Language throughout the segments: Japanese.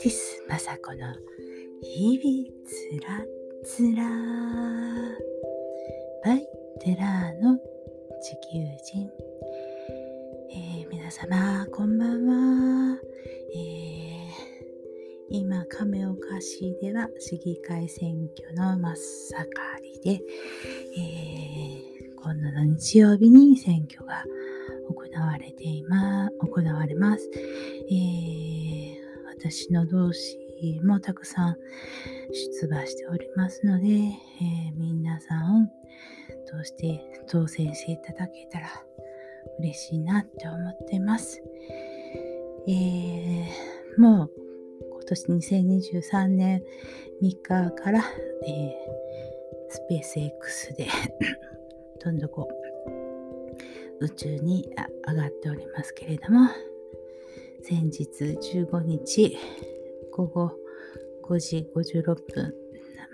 ティス雅子の日々つらつら。バイテラーの地球人、えー、皆様こんばんは、えー、今亀岡市では市議会選挙の真っ盛りで、えー、今度の日曜日に選挙が行われています、行われます。えー、私の同志もたくさん出馬しておりますので、えー、皆さん、どうして当選していただけたら嬉しいなって思ってます。えー、もう今年2023年3日から、えー、スペース X で どんどこ宇宙に上がっておりますけれども、先日15日午後5時56分、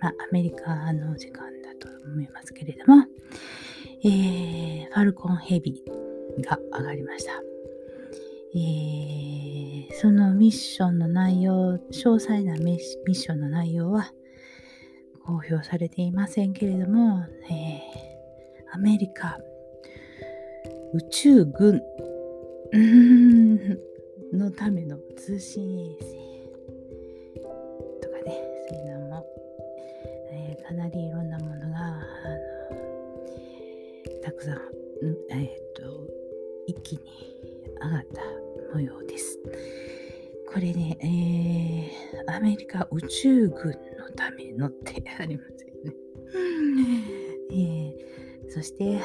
まあ、アメリカの時間だと思いますけれども、えー、ファルコンヘビが上がりました。えー、そのミッションの内容、詳細なミッションの内容は公表されていませんけれども、えー、アメリカ宇宙軍。のための通信衛星とかねそういうのも、えー、かなりいろんなものがあのたくさん、えー、っと一気に上がった模様です。これね、えー、アメリカ宇宙軍のためのってありますよね。えーそして、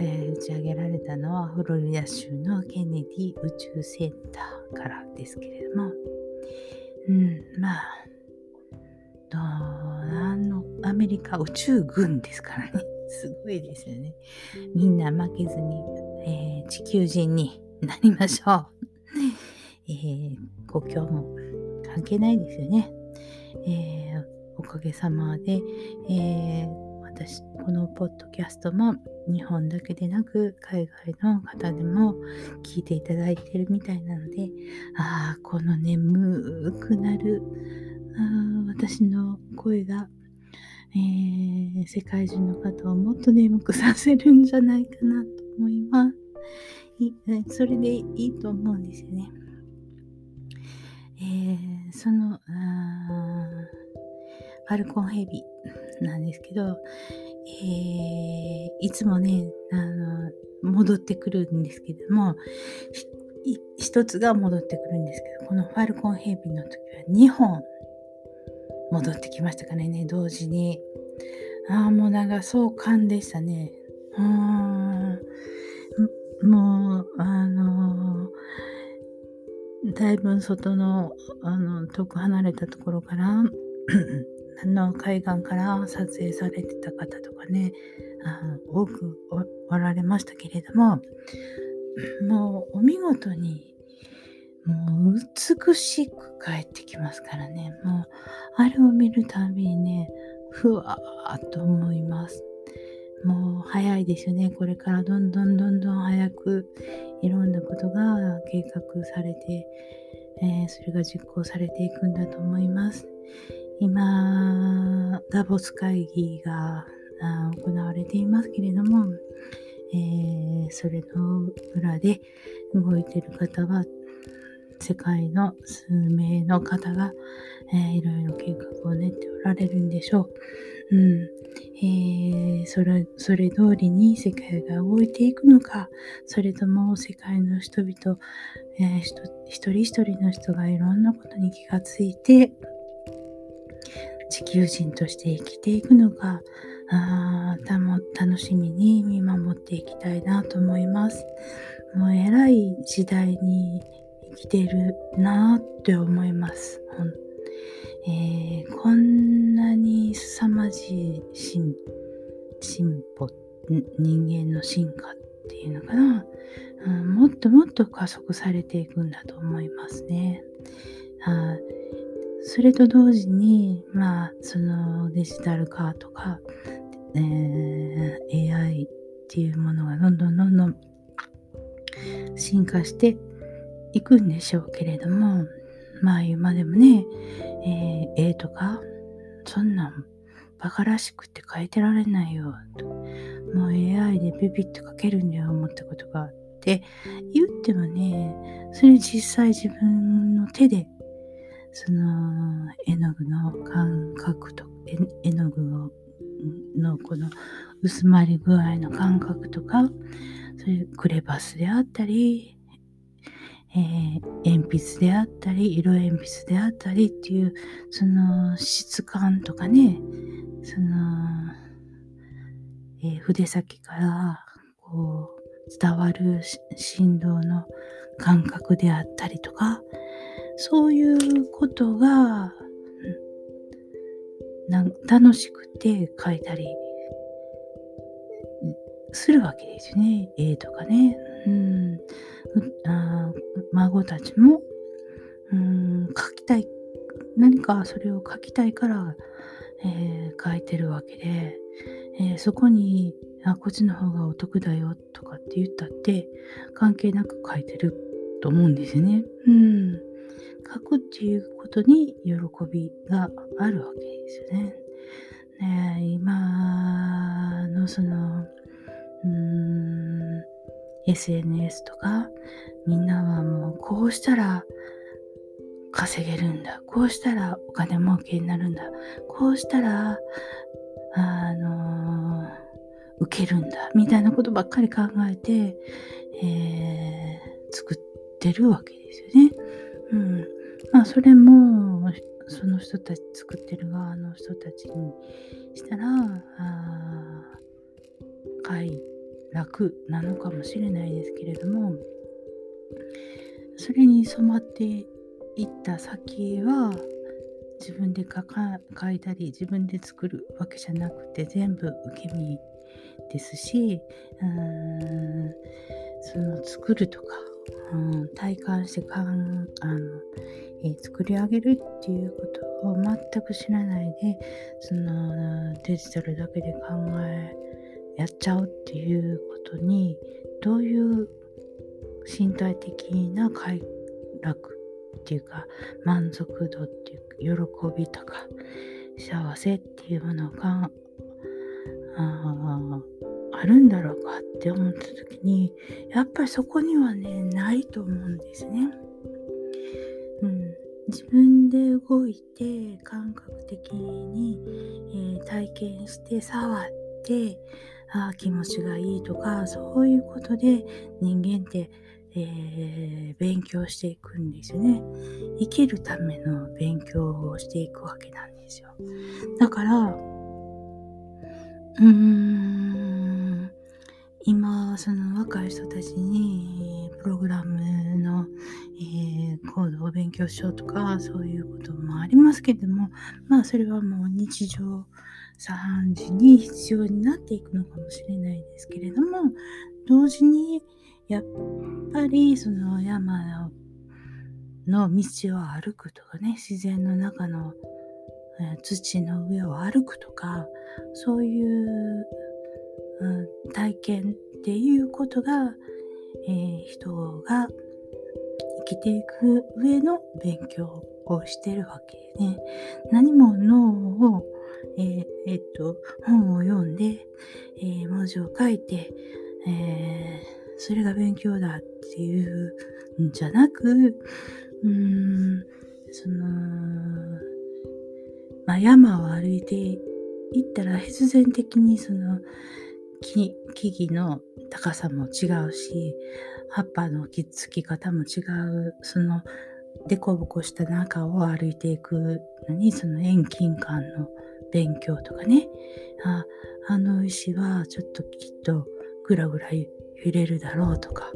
えー、打ち上げられたのはフロリダ州のケネディ宇宙センターからですけれども、うん、まあ、どあの、アメリカ宇宙軍ですからね。すごいですよね。みんな負けずに、えー、地球人になりましょう。えー、国境も関係ないですよね。えー、おかげさまで、えー私このポッドキャストも日本だけでなく海外の方でも聞いていただいてるみたいなのでああこの眠くなるあ私の声が、えー、世界中の方をもっと眠くさせるんじゃないかなと思いますそれでいいと思うんですよね。えー、そのあファルコンヘビなんですけど、えー、いつもね、あの、戻ってくるんですけども、一つが戻ってくるんですけど、このファルコンヘビの時は2本戻ってきましたからね、同時に。ああ、もうなんか壮観でしたね。うん。もう、あのー、だいぶ外の、あの、遠く離れたところからの海岸から撮影されてた方とかねあ多くおられましたけれども もうお見事にもう美しく帰ってきますからね。もうあれを見るたびにねふわーっと思います。もう早いですよね。これからどんどんどんどん早くいろんなことが計画されて、えー、それが実行されていくんだと思います。今、ダボス会議が行われていますけれども、えー、それの裏で動いている方は、世界の数名の方が、えー、いろいろ計画を練っておられるんでしょう。うんえー、それそれ通りに世界が動いていくのか、それとも世界の人々、えー、一人一人の人がいろんなことに気がついて、地球人として生きていくのかあたも楽しみに見守っていきたいなと思います。もう偉い時代に生きてるなって思います。えー、こんなに凄まじい進進歩人間の進化っていうのかな、うん、もっともっと加速されていくんだと思いますね。あそれと同時に、まあ、そのデジタル化とか、えー、AI っていうものがどんどんどんどん進化していくんでしょうけれども、まあ今でもね、えー、絵とか、そんなんバカらしくて書いてられないよ。ともう AI でビビッと書けるんだよ、思ったことがあって、言ってもね、それ実際自分の手で、その絵の具の感覚と、絵の具をのこの薄まり具合の感覚とか、そういうクレバスであったり、えー、鉛筆であったり、色鉛筆であったりっていう、その質感とかね、その、えー、筆先からこう伝わる振動の感覚であったりとか、そういうことが、楽しくて書いたりするわけですね。絵とかね。うん、あ孫たちも、うん、書きたい。何かそれを書きたいから、えー、書いてるわけで、えー、そこにあこっちの方がお得だよとかって言ったって関係なく書いてると思うんですね。うん。書くっていうことに喜びがあるわけですよね。ね今のそのうーん SNS とかみんなはもうこうしたら稼げるんだこうしたらお金儲けになるんだこうしたらあの受けるんだみたいなことばっかり考えて、えー、作ってるわけですよね。うん。まあそれもその人たち作ってる側の人たちにしたらあ快楽なのかもしれないですけれどもそれに染まっていった先は自分で書いたり自分で作るわけじゃなくて全部受け身ですしうんその作るとか、うん、体感してかんあの、えー、作り上げるっていうことを全く知らないでそのデジタルだけで考えやっちゃうっていうことにどういう身体的な快楽っていうか満足度っていうか喜びとか幸せっていうものがああるんだろうかって思った時にやっぱりそこにはねないと思うんですね。うん、自分で動いて感覚的に、えー、体験して触ってあ気持ちがいいとかそういうことで人間って、えー、勉強していくんですよね。生きるための勉強をしていくわけなんですよ。だからうーん今その若い人たちにプログラムの、えー、コードを勉強しようとかそういうこともありますけどもまあそれはもう日常3時に必要になっていくのかもしれないですけれども同時にやっぱりその山の道を歩くとかね自然の中の土の上を歩くとかそういう、体験っていうことが、えー、人が生きていく上の勉強をしてるわけでね。何も脳をえー、え、っと、本を読んで、えー、文字を書いて、えそれが勉強だっていうんじゃなく、うん、その、まあ、山を歩いていったら必然的にその木々の高さも違うし葉っぱのきつき方も違う。その凸凹した中を歩いていくのにその遠近感の勉強とかね。ああの石はちょっときっとぐらぐら揺れるだろうとか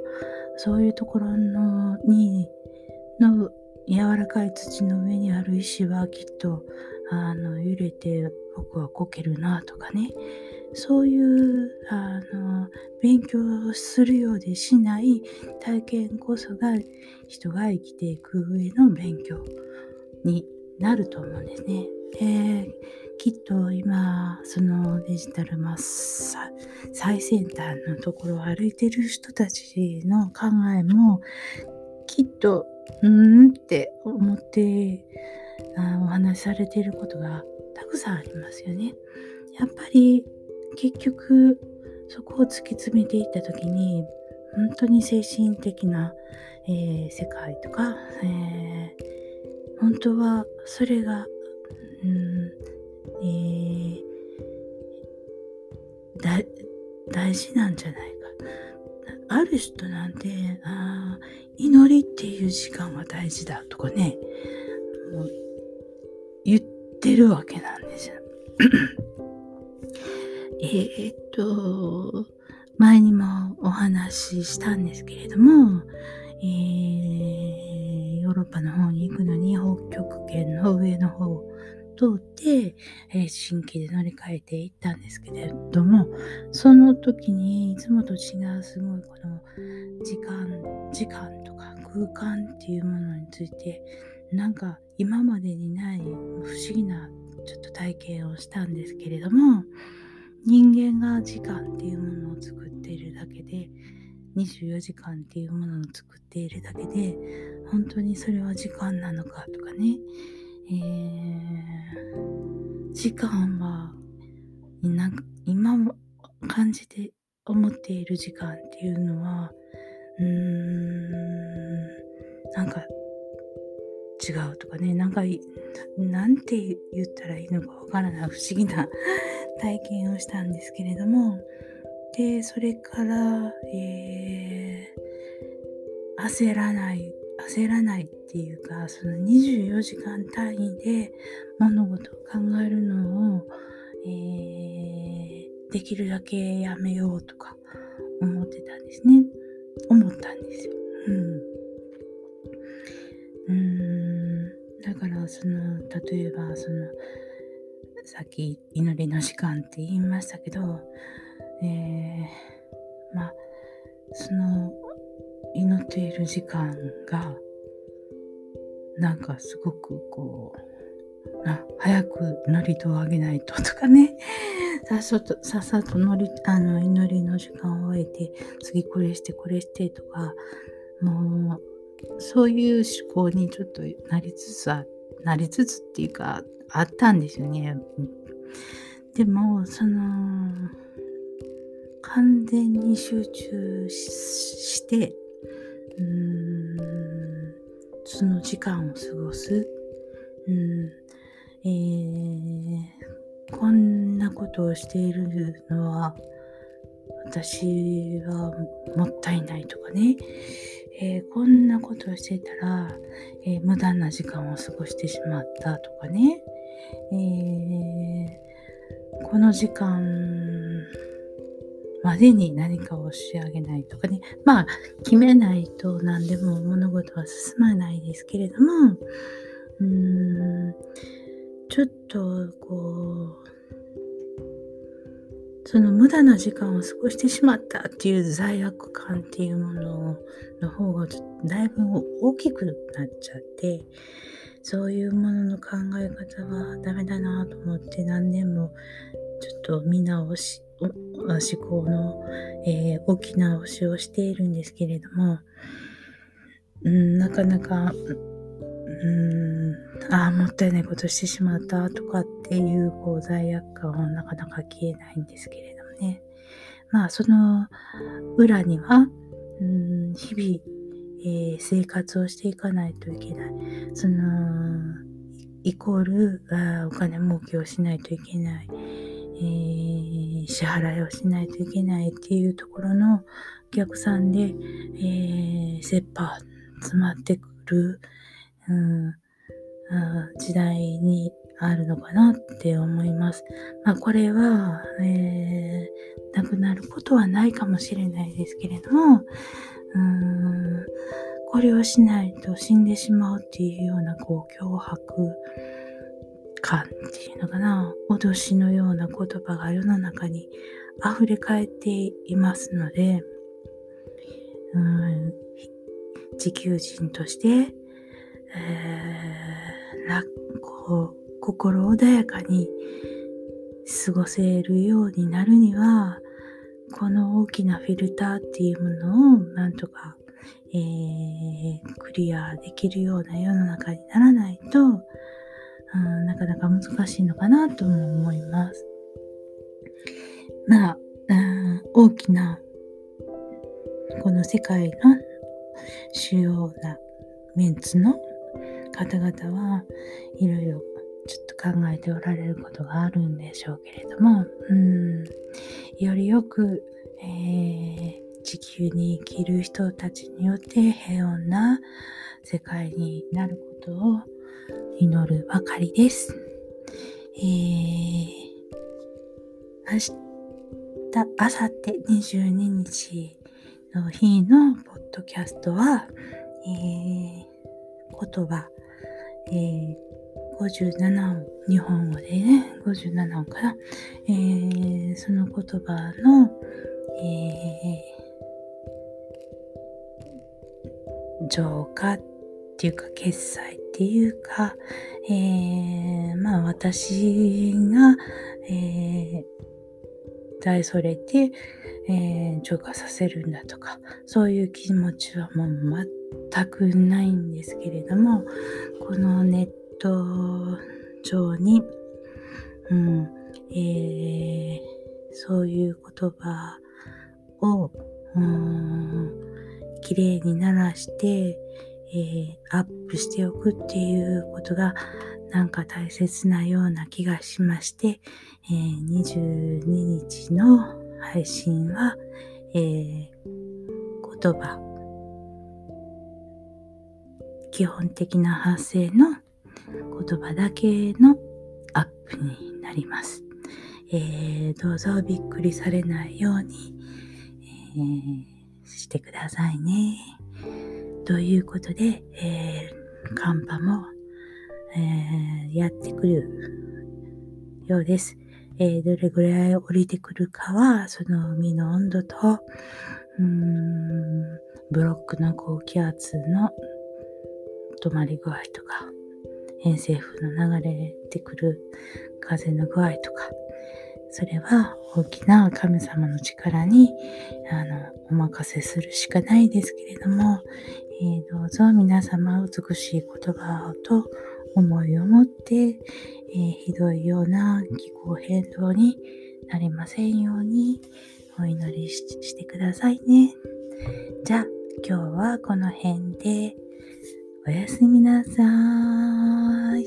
そういうところのにの柔らかい土の上にある石はきっとあの揺れて僕はこけるなとかね。そういうあの勉強するようでしない体験こそが人が生きていく上の勉強になると思うんですね。えー、きっと今そのデジタルマッサ最先端のところを歩いてる人たちの考えもきっとうんって思ってあお話しされていることがたくさんありますよね。やっぱり結局そこを突き詰めていった時に本当に精神的な、えー、世界とか、えー、本当はそれが、うんえー、大事なんじゃないか。ある人なんてあ祈りっていう時間は大事だとかねもう言ってるわけなんですよ。えっと前にもお話ししたんですけれども、えー、ヨーロッパの方に行くのに北極圏の上の方を通って、えー、新規で乗り換えていったんですけれどもその時にいつもと違うすごいこの時間時間とか空間っていうものについてなんか今までにない不思議なちょっと体験をしたんですけれども人間が時間っていうものを作っているだけで24時間っていうものを作っているだけで本当にそれは時間なのかとかね、えー、時間は今も感じて思っている時間っていうのはうーんなんか違うとかねなんかなんて言ったらいいのかわからない不思議な 体験をしたんですけれども。でそれから、えー、焦らない焦らないっていうかその24時間単位で物事を考えるのを、えー、できるだけやめようとか思ってたんですね。思ったんですよ。うん、うん。からその例えばそのさっき祈りの時間って言いましたけど、えー、まあその祈っている時間がなんかすごくこうあ早く祝詞をあげないと とかね。さっさとさっさとのりあの祈りの時間を終えて次これしてこれしてとかもうそういう思考にちょっとなりつつあなりつつっていうかあったんですよね。でも、その、完全に集中して、うーん、その時間を過ごす。うん、えー、こんなことをしているのは、私はもったいないとかね。えー、こんなことをしてたら、えー、無駄な時間を過ごしてしまったとかね、えー、この時間までに何かを仕上げないとかね。まあ決めないと何でも物事は進まないですけれどもうーんちょっとこうその無駄な時間を過ごしてしまったっていう罪悪感っていうものの方がだいぶ大きくなっちゃってそういうものの考え方はダメだなと思って何年もちょっと見直し思考の、えー、大きな直しをしているんですけれども、うん、なかなかうん。ああもったいないことしてしまったとかっていうこう罪悪感はなかなか消えないんですけれどもね。まあその裏にはうん日々、えー、生活をしていかないといけない。そのイコールあお金儲けをしないといけない、えー、支払いをしないといけないっていうところのお客さんで、えー、切羽詰まってくるうん、あ時代にあるのかなって思います。まあこれは、えー、なくなることはないかもしれないですけれども、うんこれをしないと死んでしまうっていうようなこう脅迫感っていうのかな脅しのような言葉が世の中に溢れ返っていますので、うん、地球人としてえー、こう心穏やかに過ごせるようになるにはこの大きなフィルターっていうものをなんとか、えー、クリアできるような世の中にならないと、うん、なかなか難しいのかなとも思います。まあ、うん、大きなこの世界の主要なメンツの方々はいろいろちょっと考えておられることがあるんでしょうけれども、うん、よりよく、えー、地球に生きる人たちによって平穏な世界になることを祈るばかりです。えー、明日、明後日22日の日のポッドキャストは、えー、言葉、えー、57音、日本語でね、57音から、えー、その言葉の、えー、浄化っていうか、決済っていうか、えー、まあ私が、え、大それて、えー、浄化させるんだとか、そういう気持ちはもう全くないんですけれども、このネット上に、うん、えー、そういう言葉を、うん、綺麗に鳴らして、えー、アップしておくっていうことがなんか大切なような気がしまして、えー、22日の配信は、えー、言葉、基本的な発声の言葉だけのアップになります。えー、どうぞびっくりされないように、えー、してくださいね。ということで、えー、寒波も、えー、やってくるようです。え、どれぐらい降りてくるかは、その海の温度と、うーん、ブロックの高気圧の止まり具合とか、偏西風の流れてくる風の具合とか、それは大きな神様の力にあのお任せするしかないですけれども、えー、どうぞ皆様美しい言葉と思いを持って、えー、ひどいような気候変動になりませんようにお祈りしてくださいね。じゃあ今日はこの辺でおやすみなさい。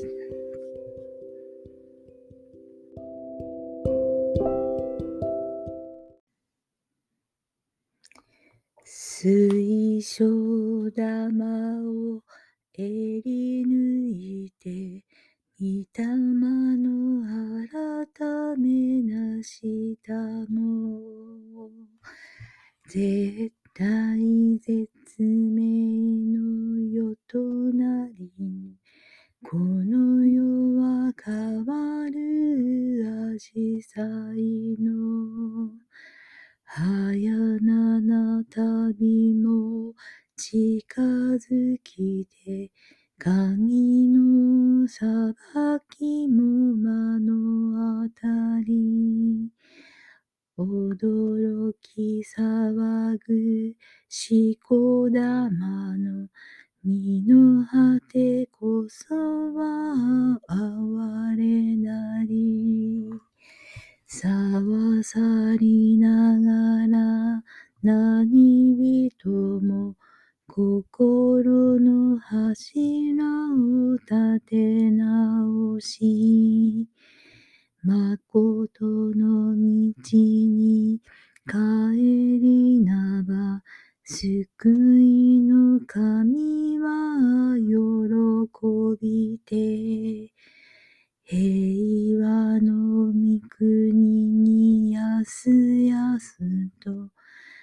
水晶玉を襟抜いて御霊の改めなしたも絶対絶命の世となりこの世は変わる紫陽花の早なな旅も近づきて神の裁きも目の当たり。驚き騒ぐしこ玉の身の果てこそは哀れなり。さわさりながら何人も心の柱を立て直し、誠の道に帰りなば、救いの神は喜びて、平和の御国にやすやすと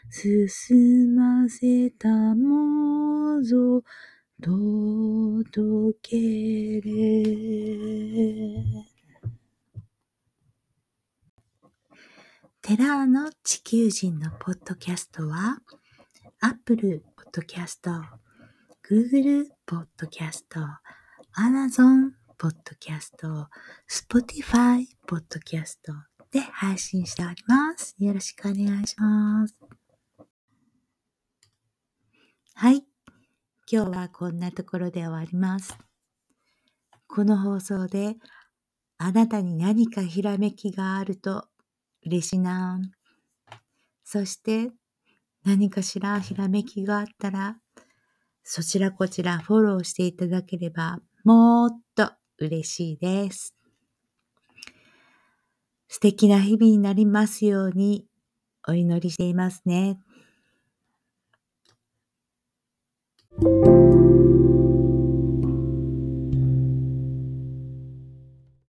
進ませたもぞ届けれ。テラーの地球人のポッドキャストは、Apple Podcast、Google Podcast、Amazon Podcast、Spotify Podcast で配信しております。よろしくお願いします。はい。今日はこんなところで終わります。この放送であなたに何かひらめきがあると嬉しいな。そして何かしらひらめきがあったらそちらこちらフォローしていただければもっと嬉しいです。素敵な日々になりますようにお祈りしていますね。